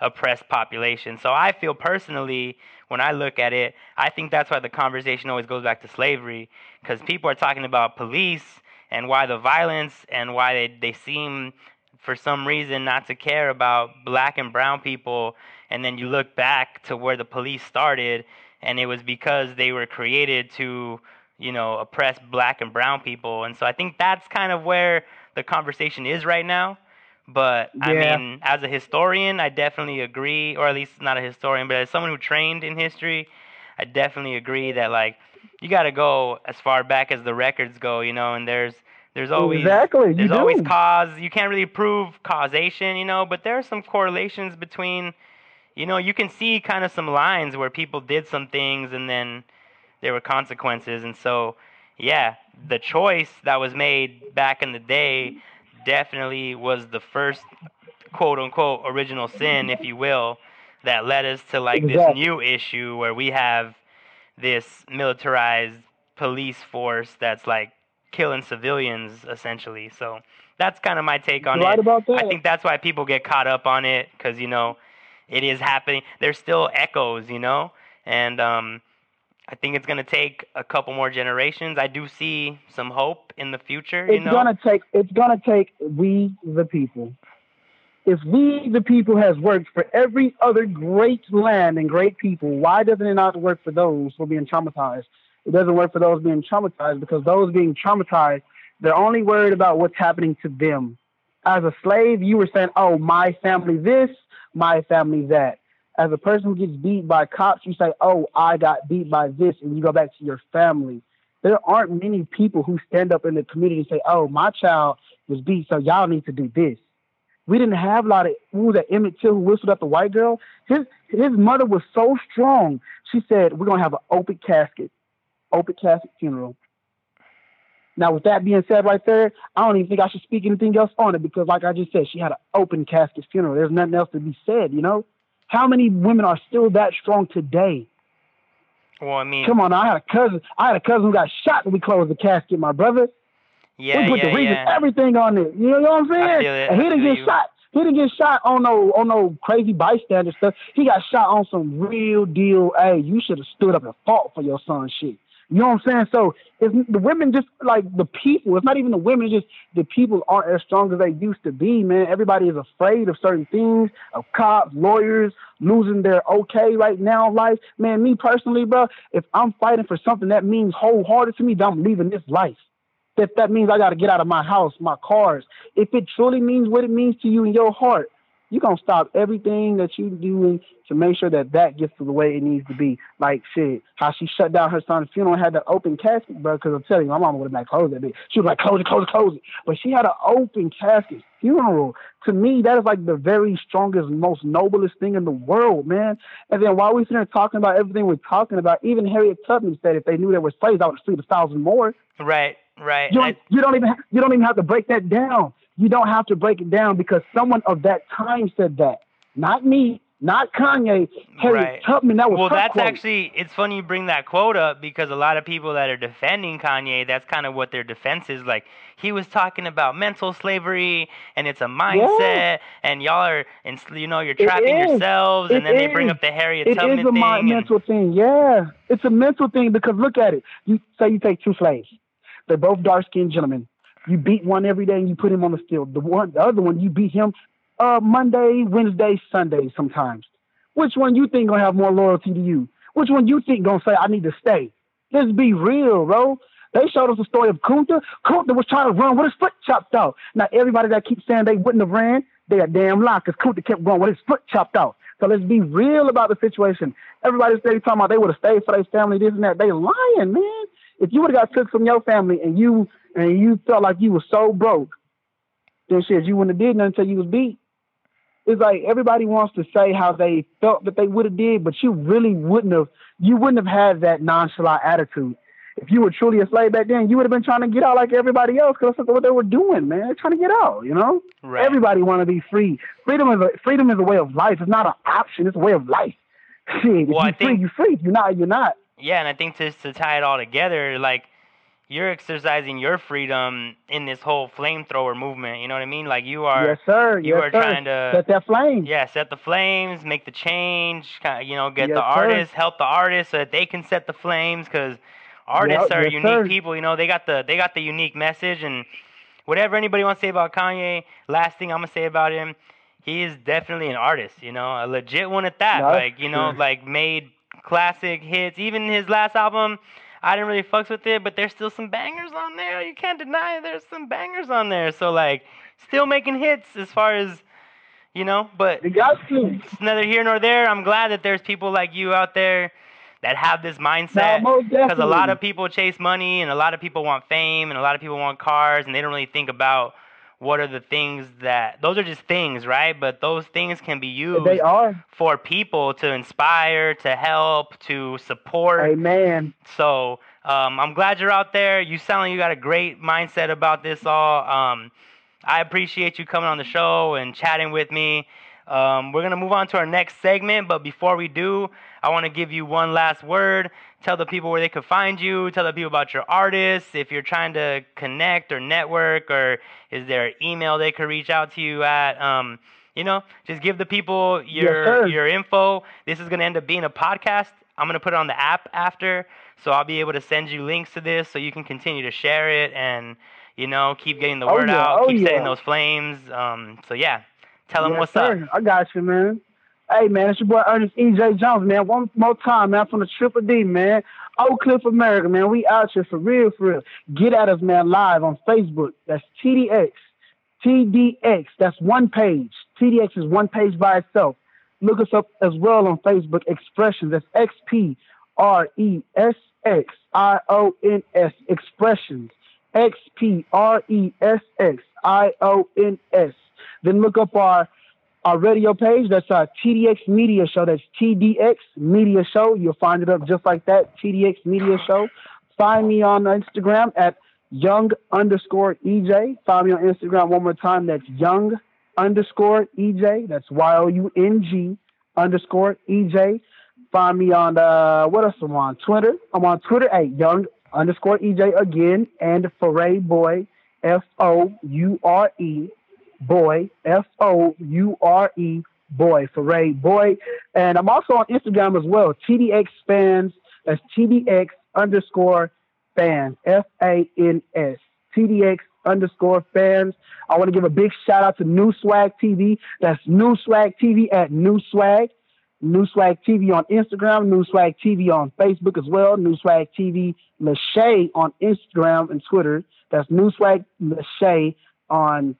oppressed population. So I feel personally, when I look at it, I think that's why the conversation always goes back to slavery, because people are talking about police and why the violence and why they, they seem for some reason not to care about black and brown people. And then you look back to where the police started and it was because they were created to you know oppress black and brown people. And so i think that's kind of where the conversation is right now But I mean, as a historian, I definitely agree, or at least not a historian, but as someone who trained in history, I definitely agree that like you got to go as far back as the records go, you know. And there's there's always Exactly, there's always do. cause. You can't really prove causation, you know, but there are some correlations between, you know, you can see kind of some lines where people did some things and then there were consequences, and so yeah, the choice that was made back in the day definitely was the first quote unquote original sin, if you will, that led us to like this new issue where we have this militarized police force that's like killing civilians essentially. So that's kind of my take on right it. about that. I think that's why people get caught up on it because you know it is happening. There's still echoes, you know, and um, I think it's gonna take a couple more generations. I do see some hope in the future. You it's know, gonna take it's gonna take we the people. If we the people has worked for every other great land and great people, why doesn't it not work for those who are being traumatized? It doesn't work for those being traumatized because those being traumatized, they're only worried about what's happening to them. As a slave, you were saying, "Oh, my family this, my family that." As a person who gets beat by cops, you say, "Oh, I got beat by this," and you go back to your family there aren't many people who stand up in the community and say, "Oh, my child was beat, so y'all need to do this." We didn't have a lot of. Ooh, that Emmett Till who whistled at the white girl. His his mother was so strong. She said, "We're gonna have an open casket, open casket funeral." Now, with that being said, right there, I don't even think I should speak anything else on it because, like I just said, she had an open casket funeral. There's nothing else to be said. You know, how many women are still that strong today? well, I mean, Come on, I had a cousin. I had a cousin who got shot when we closed the casket. My brother. yeah, we put yeah, the reason yeah. everything on it. You know what I'm saying? I feel it. And he didn't get you. shot. He didn't get shot on no on no crazy bystander stuff. He got shot on some real deal. Hey, you should have stood up and fought for your son shit. You know what I'm saying? So it's the women just like the people. It's not even the women. It's just the people aren't as strong as they used to be. Man, everybody is afraid of certain things, of cops, lawyers losing their okay right now life. Man, me personally, bro, if I'm fighting for something that means wholehearted to me, then I'm leaving this life if that means I got to get out of my house, my cars, if it truly means what it means to you in your heart, you're going to stop everything that you're doing to make sure that that gets to the way it needs to be. Like, shit, how she shut down her son's funeral and had that open casket, bro, because I'm telling you, my mom would have been like, close that bitch. She was like, close it, close it, close it. But she had an open casket funeral. To me, that is like the very strongest, most noblest thing in the world, man. And then while we sitting there talking about everything we're talking about, even Harriet Tubman said if they knew there were slaves, I would have freed a thousand more. Right, right. You don't, you don't even ha- you don't even have to break that down. You don't have to break it down because someone of that time said that. Not me, not Kanye. Harriet Right. Tubman. That was well, that's quote. actually it's funny you bring that quote up because a lot of people that are defending Kanye, that's kind of what their defense is. Like he was talking about mental slavery and it's a mindset, and y'all are, and you know, you're trapping is. yourselves, and It then they bring up the Harriet It Tubman is a thing. mi- and- mental thing. Yeah, it's a mental thing because look at it. You say you take two slaves. They're both dark skinned gentlemen. You beat one every day and you put him on the field. The one, the other one, you beat him uh, Monday, Wednesday, Sunday sometimes. Which one you think gonna have more loyalty to you? Which one you think gonna say I need to stay? Let's be real, bro. They showed us the story of Kunta. Kunta was trying to run with his foot chopped off. Now everybody that keeps saying they wouldn't have ran, they a damn lie because Kunta kept going with his foot chopped off. So let's be real about the situation. Everybody's steady talking about they would have stayed for their family, this and that. They lying, man. If you would have got took from your family and you and you felt like you were so broke, then shit, you wouldn't have did nothing until you was beat. It's like everybody wants to say how they felt that they would have did, but you really wouldn't have. You wouldn't have had that nonchalant attitude. If you were truly a slave back then, you would have been trying to get out like everybody else because that's what they were doing, man. They're trying to get out, you know. Right. Everybody want to be free. Freedom is a freedom is a way of life. It's not an option. It's a way of life. Shit, [LAUGHS] if Well, I you're free, think- you're free. You're not, you're not. Yeah, and I think to to tie it all together, like you're exercising your freedom in this whole flamethrower movement. You know what I mean? Like you are. yes, sir. you yes, are sir. trying to- set that flame. Yeah, set the flames, make the change. Kind of, you know, get Yes, the sir. artists, help the artists so that they can set the flames. Because artists Yep, are unique sir. people. You know, they got the they got the unique message. And whatever anybody wants to say about Kanye, last thing I'm gonna say about him, he is definitely an artist. You know, a legit one at that. Like you know, like made classic hits. Even his last album. I didn't really fucks with it, but there's still some bangers on there. You can't deny there's some bangers on there. So like, still making hits as far as you know. But You got to. it's neither here nor there. I'm glad that there's people like you out there that have this mindset. Because a lot of people chase money, and a lot of people want fame, and a lot of people want cars, and they don't really think about what are the things that those are just things, right? But those things can be used They are. for people to inspire, to help, to support. Amen. So um, I'm glad you're out there. You sound like you got a great mindset about this all. Um, I appreciate you coming on the show and chatting with me. Um, we're gonna move on to our next segment, but before we do, I want to give you one last word. Tell the people where they could find you. Tell the people about your artists. If you're trying to connect or network, or is there an email they could reach out to you at? Um, you know, just give the people your sir. your info. This is gonna end up being a podcast. I'm gonna put it on the app after, so I'll be able to send you links to this so you can continue to share it and you know keep getting the Oh, word yeah. out, Oh, keep setting those flames. Um, so yeah, tell them Yes, what's up. I got you, man. Hey, man, it's your boy Ernest E.J. Jones, man. One more time, man, from the Triple D, man. Oak Cliff, America, man. We out here for real, for real. Get at us, man, live on Facebook. That's TDX. TDX. That's one page. TDX is one page by itself. Look us up as well on Facebook. Expressions. That's X P R E S X I O N S. Expressions. X P R E S X I O N S. Then look up our our radio page. That's our TDX Media Show. That's TDX Media Show. You'll find it up just like that. TDX Media Show. Find me on Instagram at young underscore EJ. Find me on Instagram one more time. That's young underscore EJ. That's Y O U N G underscore EJ. Find me on uh what else am I on Twitter? I'm on Twitter at young underscore EJ again and Foray Boy F O U R E boy F O U R E boy Foray boy. And I'm also on Instagram as well. TDX fans. That's TDX underscore fans. F A N S. TDX underscore fans. I want to give a big shout out to New Swag TV. That's New Swag TV at New Swag. New Swag TV on Instagram, New Swag TV on Facebook as well, New Swag TV Lashay on Instagram and Twitter. That's New Swag Lashay on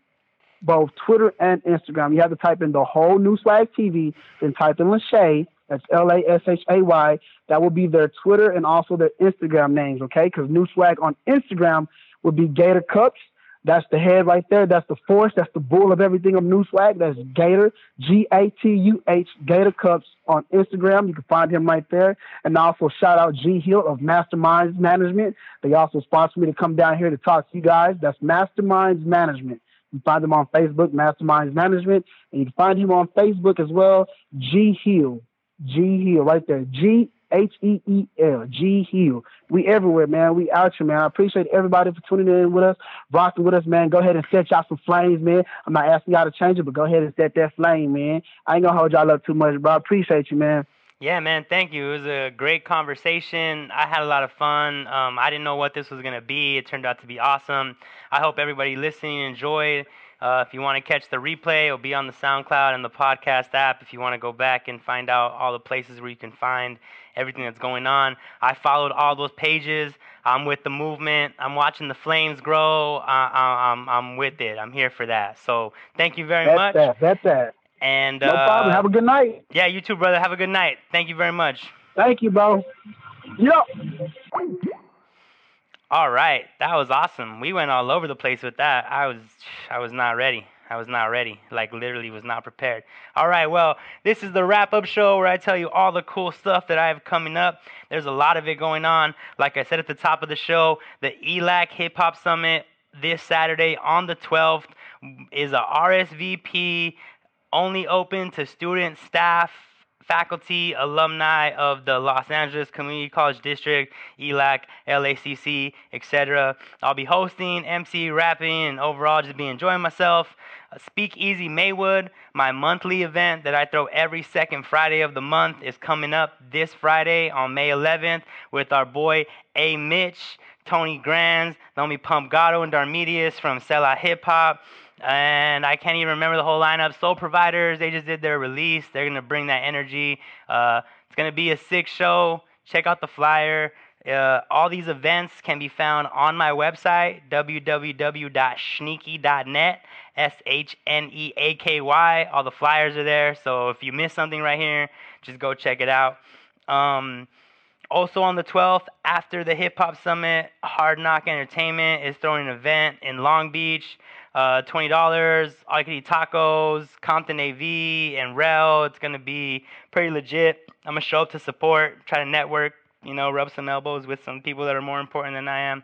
both Twitter and Instagram. You have to type in the whole New Swag TV, then type in Lashay. That's L A S H A Y. That will be their Twitter and also their Instagram names, okay? Because New Swag on Instagram would be Gator Cups. That's the head right there. That's the force. That's the bull of everything of New Swag. That's Gator, G A T U H, Gator Cups on Instagram. You can find him right there. And also shout out G Hill of Masterminds Management. They also sponsored me to come down here to talk to you guys. That's Masterminds Management. You find him on Facebook, Masterminds Management, and you can find him on Facebook as well, G Hill. G Hill, right there. G H E E L. G Hill. We everywhere, man. We out here, man. I appreciate everybody for tuning in with us, rocking with us, man. Go ahead and set y'all some flames, man. I'm not asking y'all to change it, but go ahead and set that flame, man. I ain't gonna hold y'all up too much, bro. I appreciate you, man. Yeah, man, thank you. It was a great conversation. I had a lot of fun. Um, I didn't know what this was going to be. It turned out to be awesome. I hope everybody listening enjoyed. Uh, if you want to catch the replay, it'll be on the SoundCloud and the podcast app. If you want to go back and find out all the places where you can find everything that's going on, I followed all those pages. I'm with the movement. I'm watching the flames grow. I, I'm, I'm with it. I'm here for that. So thank you very That's much. that. That's that. And No uh, problem. Have a good night. yeah, you too, brother. Have a good night. Thank you very much. Thank you, bro. Yup. All right, that was awesome. We went all over the place with that. I was, I was not ready. I was not ready. Like literally, was not prepared. All right, well, this is the wrap-up show where I tell you all the cool stuff that I have coming up. There's a lot of it going on. Like I said at the top of the show, the ELAC Hip Hop Summit this Saturday on the 12th is a RSVP only open to students, staff, faculty, alumni of the Los Angeles Community College District, ELAC, LACC, etc. I'll be hosting, MC, rapping, and overall just be enjoying myself. Uh, Speak Maywood, my monthly event that I throw every second Friday of the month, is coming up this Friday on May 11th with our boy A. Mitch, Tony Grands, Pump Gatto, and Darmedius from SELA Hip Hop and I can't even remember the whole lineup. Soul Providers, they just did their release. They're gonna bring that energy. Uh, it's gonna be a sick show. Check out the flyer. Uh, all these events can be found on my website, www.shneaky.net, S H N E A K Y. All the flyers are there. So if you miss something right here, just go check it out. Um, also on the 12th, after the Hip Hop Summit, Hard Knock Entertainment is throwing an event in Long Beach. Uh, $20, all you can eat tacos, Compton AV, and Rel. It's going to be pretty legit. I'm going to show up to support, try to network, you know, rub some elbows with some people that are more important than I am.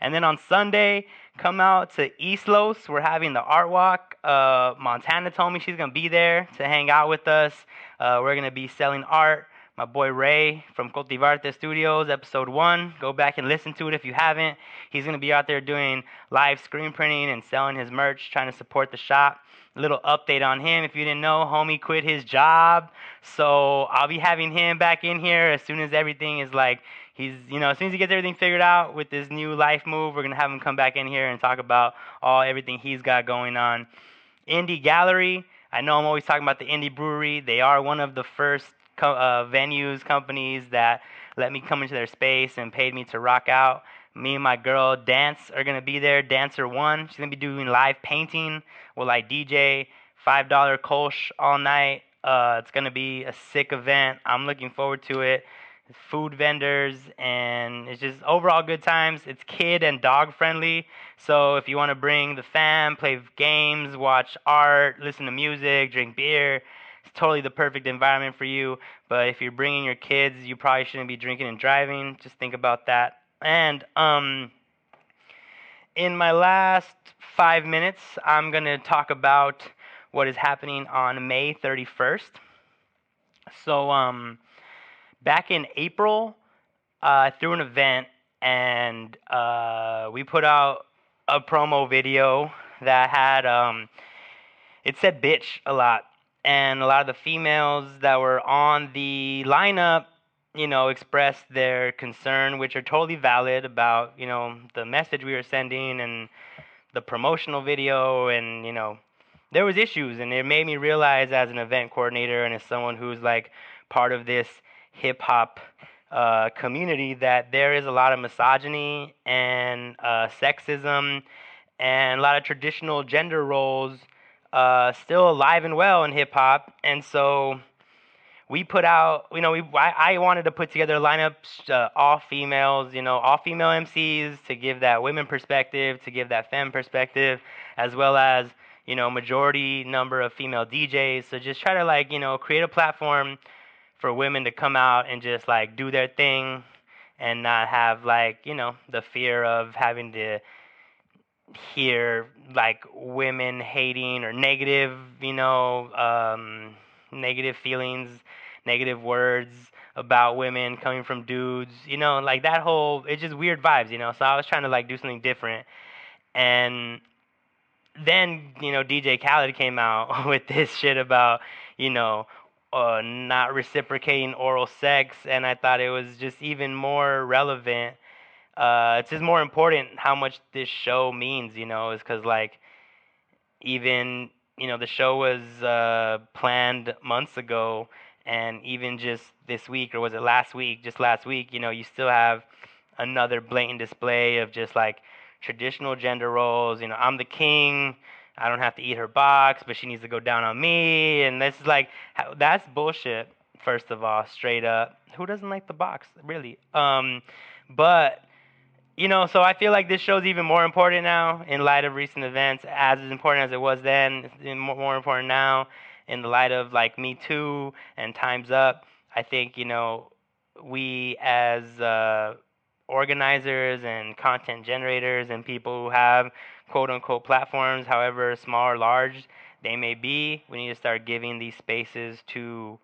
And then on Sunday, come out to East Los. We're having the art walk. Uh, Montana told me she's going to be there to hang out with us. Uh, we're going to be selling art my boy Ray from Cultivarte Studios, episode one. Go back and listen to it if you haven't. He's going to be out there doing live screen printing and selling his merch, trying to support the shop. A little update on him if you didn't know, homie quit his job. So I'll be having him back in here as soon as everything is like, he's, you know, as soon as he gets everything figured out with this new life move, we're going to have him come back in here and talk about all everything he's got going on. Indie Gallery. I know I'm always talking about the Indie Brewery. They are one of the first co- uh, venues, companies that let me come into their space and paid me to rock out. Me and my girl Dance are gonna be there. Dancer One, she's gonna be doing live painting. We'll I DJ? Five dollar Kolsch all night. Uh, it's gonna be a sick event. I'm looking forward to it. Food vendors and it's just overall good times. It's kid and dog friendly. So if you want to bring the fam, play games, watch art, listen to music, drink beer, totally the perfect environment for you. But if you're bringing your kids, you probably shouldn't be drinking and driving. Just think about that. And um, in my last five minutes, I'm going to talk about what is happening on May 31st. So, um, back in April, uh, threw an event and uh, we put out a promo video that had um, it said bitch a lot and a lot of the females that were on the lineup you know expressed their concern which are totally valid about you know the message we were sending and the promotional video and you know there was issues. And it made me realize as an event coordinator and as someone who's like part of this hip hop uh, community that there is a lot of misogyny and uh, sexism and a lot of traditional gender roles uh, still alive and well in hip hop, and so we put out, you know, we I, I wanted to put together lineups uh, all females, you know, all female MCs to give that women perspective, to give that femme perspective, as well as you know majority number of female DJs. So just try to like you know create a platform for women to come out and just like do their thing and not have like you know the fear of having to hear like women hating or negative, you know, um, negative feelings, negative words about women coming from dudes, you know, like that whole it's just weird vibes, you know. So I was trying to like do something different. And then, you know, DJ Khaled came out [LAUGHS] with this shit about, you know, uh, not reciprocating oral sex and I thought it was just even more relevant uh, it's just more important how much this show means, you know, is because like even you know the show was uh, planned months ago, and even just this week or was it last week? Just last week, you know, you still have another blatant display of just like traditional gender roles. You know, I'm the king. I don't have to eat her box, but she needs to go down on me. And this is like, that's bullshit, first of all, straight up. Who doesn't like the box, really? Um, but you know, so I feel like this show's even more important now in light of recent events, as important as it was then. More important now in the light of like Me Too and Times Up. I think you know we as uh, organizers and content generators and people who have quote unquote platforms, however small or large they may be, we need to start giving these spaces to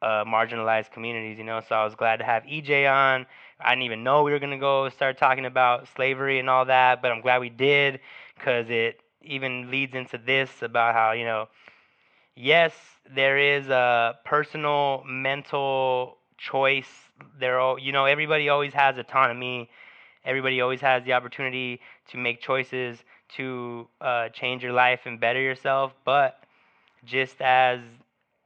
uh, marginalized communities. You know, so I was glad to have EJ on I didn't even know we were going to go start talking about slavery and all that, but I'm glad we did because it even leads into this about how, you know, yes, there is a personal mental choice. There, you know, everybody always has autonomy. Everybody always has the opportunity to make choices to uh, change your life and better yourself. But just as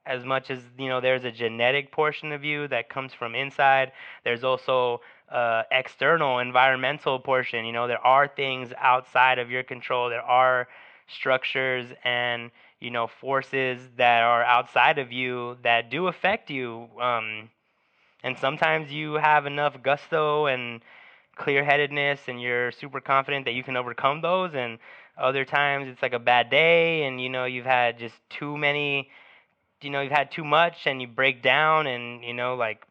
as much as you know there's a genetic portion of you that comes from inside there's also uh, external environmental portion you know there are things outside of your control there are structures and you know forces that are outside of you that do affect you um, and sometimes you have enough gusto and clear-headedness and you're super confident that you can overcome those and other times it's like a bad day and you know you've had just too many you know you've had too much and you break down and you know like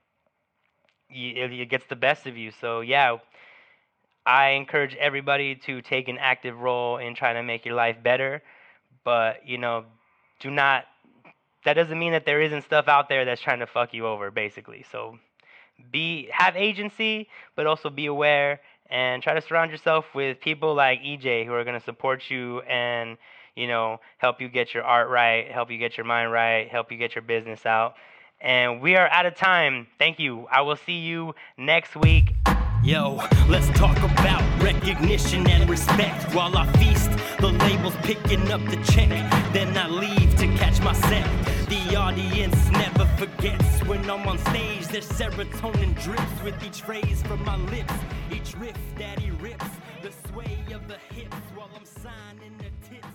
you, it gets the best of you. So yeah i encourage everybody to take an active role in trying to make your life better. But you know do not that doesn't mean that there isn't stuff out there that's trying to fuck you over basically. So be have agency but also be aware and try to surround yourself with people like EJ who are going to support you and you know help you get your art right, help you get your mind right, help you get your business out. And we are out of time. Thank you. I will see you next week. Yo, let's talk about recognition and respect while I feast. The label's picking up the check, then I leave to catch my set. The audience never forgets when I'm on stage. There's serotonin drips with each phrase from my lips. Each riff that he rips, the sway of the hips while I'm signing the tips.